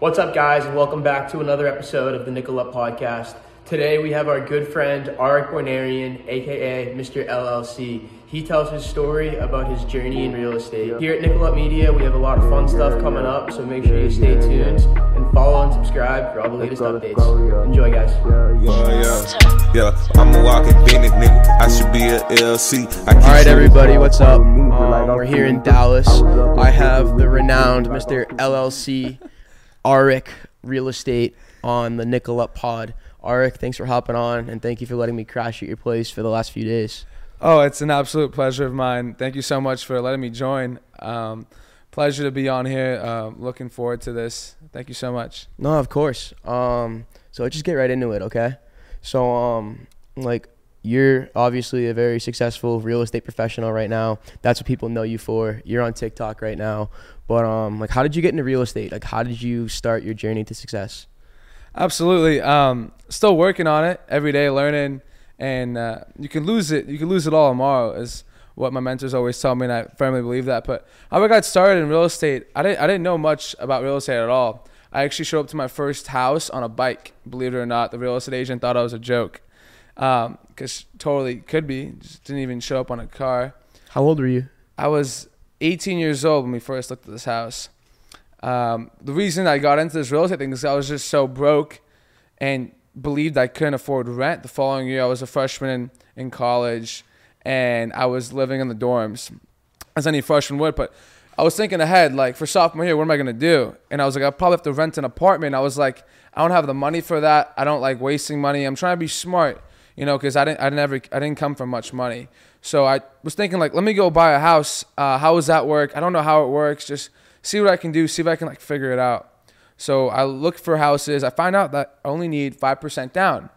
What's up, guys, and welcome back to another episode of the Nickel Up Podcast. Today we have our good friend Arik Bornarian, aka Mr. LLC. He tells his story about his journey in real estate. Here at Nickel Up Media, we have a lot of fun stuff coming up, so make sure you stay tuned and follow and subscribe for all the latest updates. Enjoy, guys. Yeah, yeah, yeah. I'm a walking Bennett nigga. I should be a LLC. I All right, everybody, what's up? Um, we're here in Dallas. I have the renowned Mr. LLC, Arik Real Estate, on the Nickel Up Pod. Arik, thanks for hopping on, and thank you for letting me crash at your place for the last few days. Oh, it's an absolute pleasure of mine. Thank you so much for letting me join. Um, pleasure to be on here. Uh, looking forward to this. Thank you so much. No, of course. Um, so let's just get right into it, okay? So, um, like, you're obviously a very successful real estate professional right now. That's what people know you for. You're on TikTok right now. But um, like, how did you get into real estate? Like, how did you start your journey to success? Absolutely. Um, still working on it every day, learning, and uh, you can lose it. You can lose it all tomorrow, is what my mentors always tell me, and I firmly believe that. But how I got started in real estate, I didn't. I didn't know much about real estate at all. I actually showed up to my first house on a bike. Believe it or not, the real estate agent thought I was a joke, because totally could be. Just didn't even show up on a car. How old were you? I was 18 years old when we first looked at this house. Um, the reason I got into this real estate thing is I was just so broke and believed I couldn't afford rent. The following year, I was a freshman in, in college and I was living in the dorms, as any freshman would. But I was thinking ahead, like for sophomore year, what am I gonna do? And I was like, I probably have to rent an apartment. I was like, I don't have the money for that. I don't like wasting money. I'm trying to be smart, you know, because I didn't, I never, I didn't come from much money. So I was thinking like, let me go buy a house. Uh, how does that work? I don't know how it works. Just see what I can do. See if I can like figure it out. So I look for houses. I find out that I only need five percent down.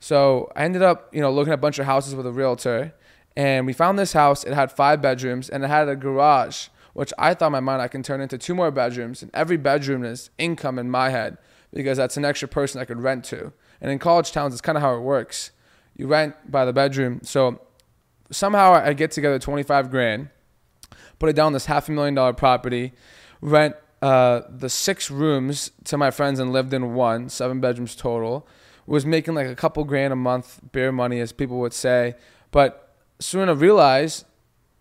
So I ended up, you know, looking at a bunch of houses with a realtor, and we found this house. It had five bedrooms and it had a garage, which I thought in my mind I can turn into two more bedrooms. And every bedroom is income in my head because that's an extra person I could rent to. And in college towns, it's kind of how it works. You rent by the bedroom. So somehow I get together 25 grand, put it down this half a million dollar property, rent uh, the six rooms to my friends and lived in one, seven bedrooms total. Was making like a couple grand a month, beer money, as people would say. But soon I realized,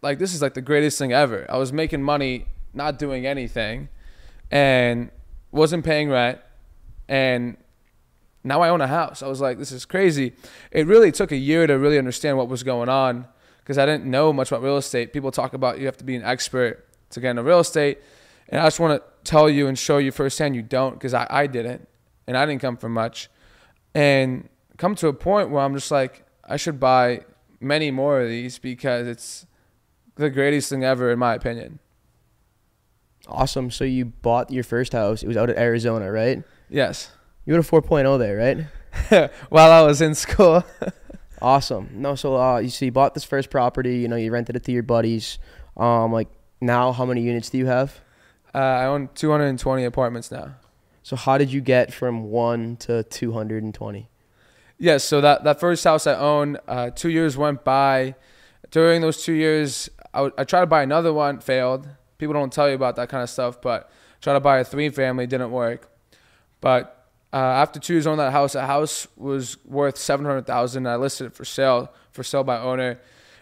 like, this is like the greatest thing ever. I was making money, not doing anything, and wasn't paying rent. And now I own a house. I was like, this is crazy. It really took a year to really understand what was going on because I didn't know much about real estate. People talk about you have to be an expert to get into real estate. And I just want to tell you and show you firsthand you don't because I, I didn't. And I didn't come from much. And come to a point where I'm just like, I should buy many more of these because it's the greatest thing ever, in my opinion. Awesome. So you bought your first house. It was out in Arizona, right? Yes. You had a 4.0 there, right? While I was in school. Awesome. No, so uh, you see, you bought this first property. You know, you rented it to your buddies. Um, like now, how many units do you have? Uh, I own 220 apartments now. So how did you get from one to 220? Yes, so that, that first house I owned, uh, two years went by. During those two years, I, w- I tried to buy another one, failed. People don't tell you about that kind of stuff, but tried to buy a three family, didn't work. But uh, after two years on that house, the house was worth seven hundred thousand. I listed it for sale, for sale by owner.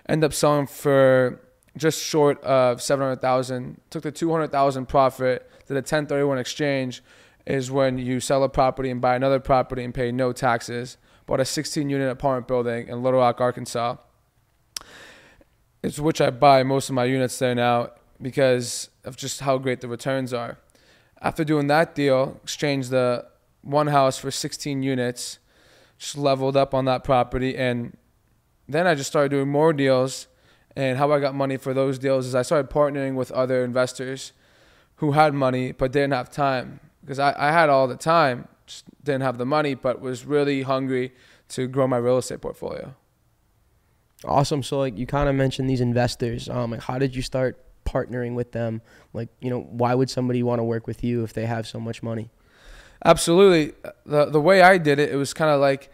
Ended up selling for just short of seven hundred thousand. Took the two hundred thousand profit. Did a ten thirty one exchange. Is when you sell a property and buy another property and pay no taxes. Bought a 16 unit apartment building in Little Rock, Arkansas. It's which I buy most of my units there now because of just how great the returns are. After doing that deal, exchanged the one house for 16 units, just leveled up on that property, and then I just started doing more deals. And how I got money for those deals is I started partnering with other investors who had money but didn't have time because I, I had all the time, just didn't have the money, but was really hungry to grow my real estate portfolio. Awesome. So like you kind of mentioned these investors. Um, like how did you start partnering with them? Like you know, why would somebody want to work with you if they have so much money? Absolutely. The the way I did it, it was kind of like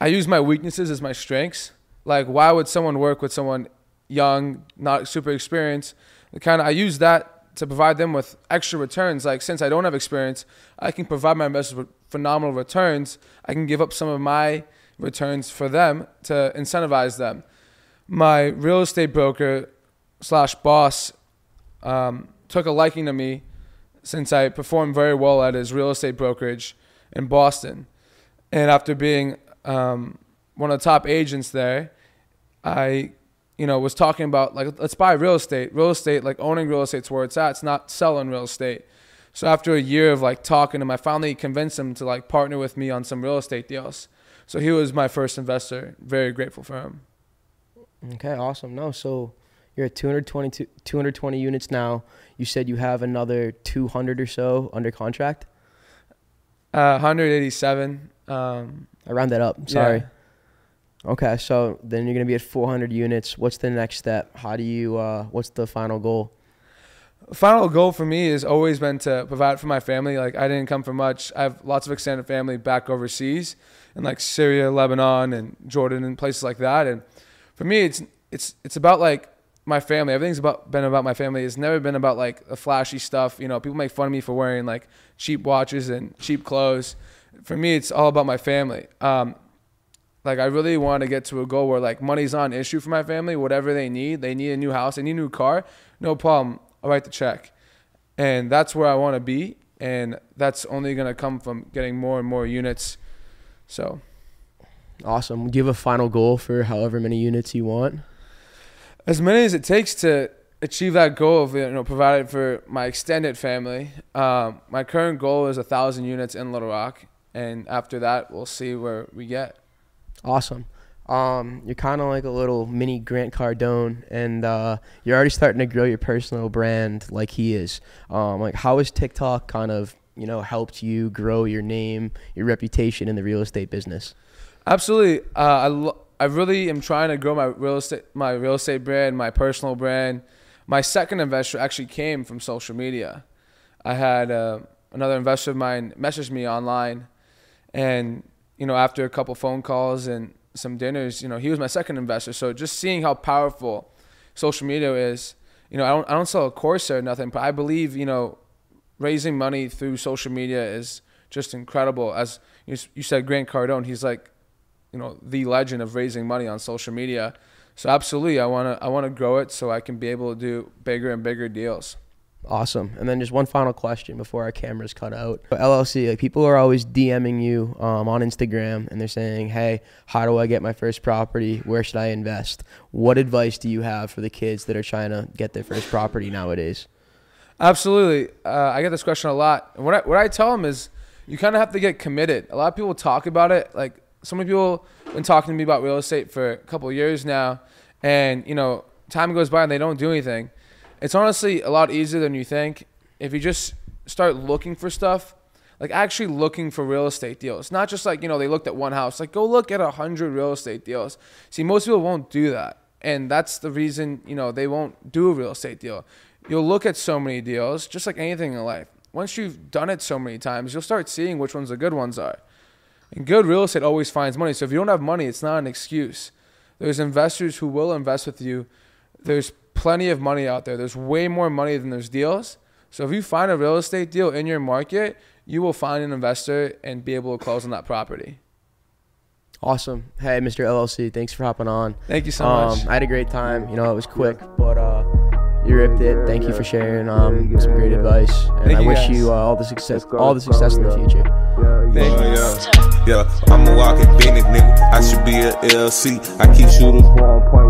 I used my weaknesses as my strengths. Like why would someone work with someone young, not super experienced? Kind of I used that to provide them with extra returns. Like since I don't have experience, I can provide my investors with phenomenal returns. I can give up some of my returns for them to incentivize them. My real estate broker slash boss um, took a liking to me since I performed very well at his real estate brokerage in Boston. And after being um, one of the top agents there, I, you know, was talking about like let's buy real estate. Real estate, like owning real estate's where it's at. It's not selling real estate. So after a year of like talking to him, I finally convinced him to like partner with me on some real estate deals. So he was my first investor. Very grateful for him. Okay, awesome. No, so you're at 220, 220 units now. You said you have another 200 or so under contract. Uh, 187. Um, I round that up. Sorry. Yeah. Okay, so then you're gonna be at 400 units. What's the next step? How do you? Uh, what's the final goal? Final goal for me has always been to provide for my family. Like I didn't come from much. I have lots of extended family back overseas, in like Syria, Lebanon, and Jordan, and places like that. And for me, it's it's it's about like my family. Everything's about been about my family. It's never been about like the flashy stuff. You know, people make fun of me for wearing like cheap watches and cheap clothes. For me, it's all about my family. Um, like I really want to get to a goal where like money's not an issue for my family. Whatever they need, they need a new house, they need a new car, no problem. I'll write the check, and that's where I want to be. And that's only gonna come from getting more and more units. So, awesome. Do you have a final goal for however many units you want? As many as it takes to achieve that goal of you know provided for my extended family. Um, my current goal is a thousand units in Little Rock, and after that, we'll see where we get. Awesome. Um, you're kind of like a little mini Grant Cardone, and uh, you're already starting to grow your personal brand like he is. Um, like, how has TikTok kind of you know helped you grow your name, your reputation in the real estate business? Absolutely. Uh, I lo- I really am trying to grow my real estate my real estate brand, my personal brand. My second investor actually came from social media. I had uh, another investor of mine message me online, and you know after a couple phone calls and some dinners, you know he was my second investor. So just seeing how powerful social media is, you know I don't I don't sell a course or nothing, but I believe you know raising money through social media is just incredible. As you, you said, Grant Cardone, he's like you know the legend of raising money on social media. So absolutely, I want to I want to grow it so I can be able to do bigger and bigger deals. Awesome. And then just one final question before our cameras cut out. LLC, like people are always DMing you um, on Instagram and they're saying, "Hey, how do I get my first property? Where should I invest?" What advice do you have for the kids that are trying to get their first property nowadays? Absolutely. Uh, I get this question a lot. And what I, what I tell them is, you kind of have to get committed. A lot of people talk about it like so many people been talking to me about real estate for a couple years now, and you know, time goes by and they don't do anything. It's honestly a lot easier than you think if you just start looking for stuff, like actually looking for real estate deals. Not just like you know they looked at one house. Like go look at a hundred real estate deals. See, most people won't do that, and that's the reason you know they won't do a real estate deal. You'll look at so many deals, just like anything in life. Once you've done it so many times, you'll start seeing which ones the good ones are. And good real estate always finds money. So if you don't have money, it's not an excuse. There's investors who will invest with you. There's plenty of money out there. There's way more money than there's deals. So if you find a real estate deal in your market, you will find an investor and be able to close on that property. Awesome. Hey, Mr. LLC, thanks for hopping on. Thank you so um, much. I had a great time. You know, it was quick, but uh, you ripped it. Thank you for sharing um, some great advice, and Thank I wish guys. you uh, all the success, all the success in the future. Thank you. Oh, yeah, yeah. I'm a walking business nigga. I should be a LC. I keep shooters one point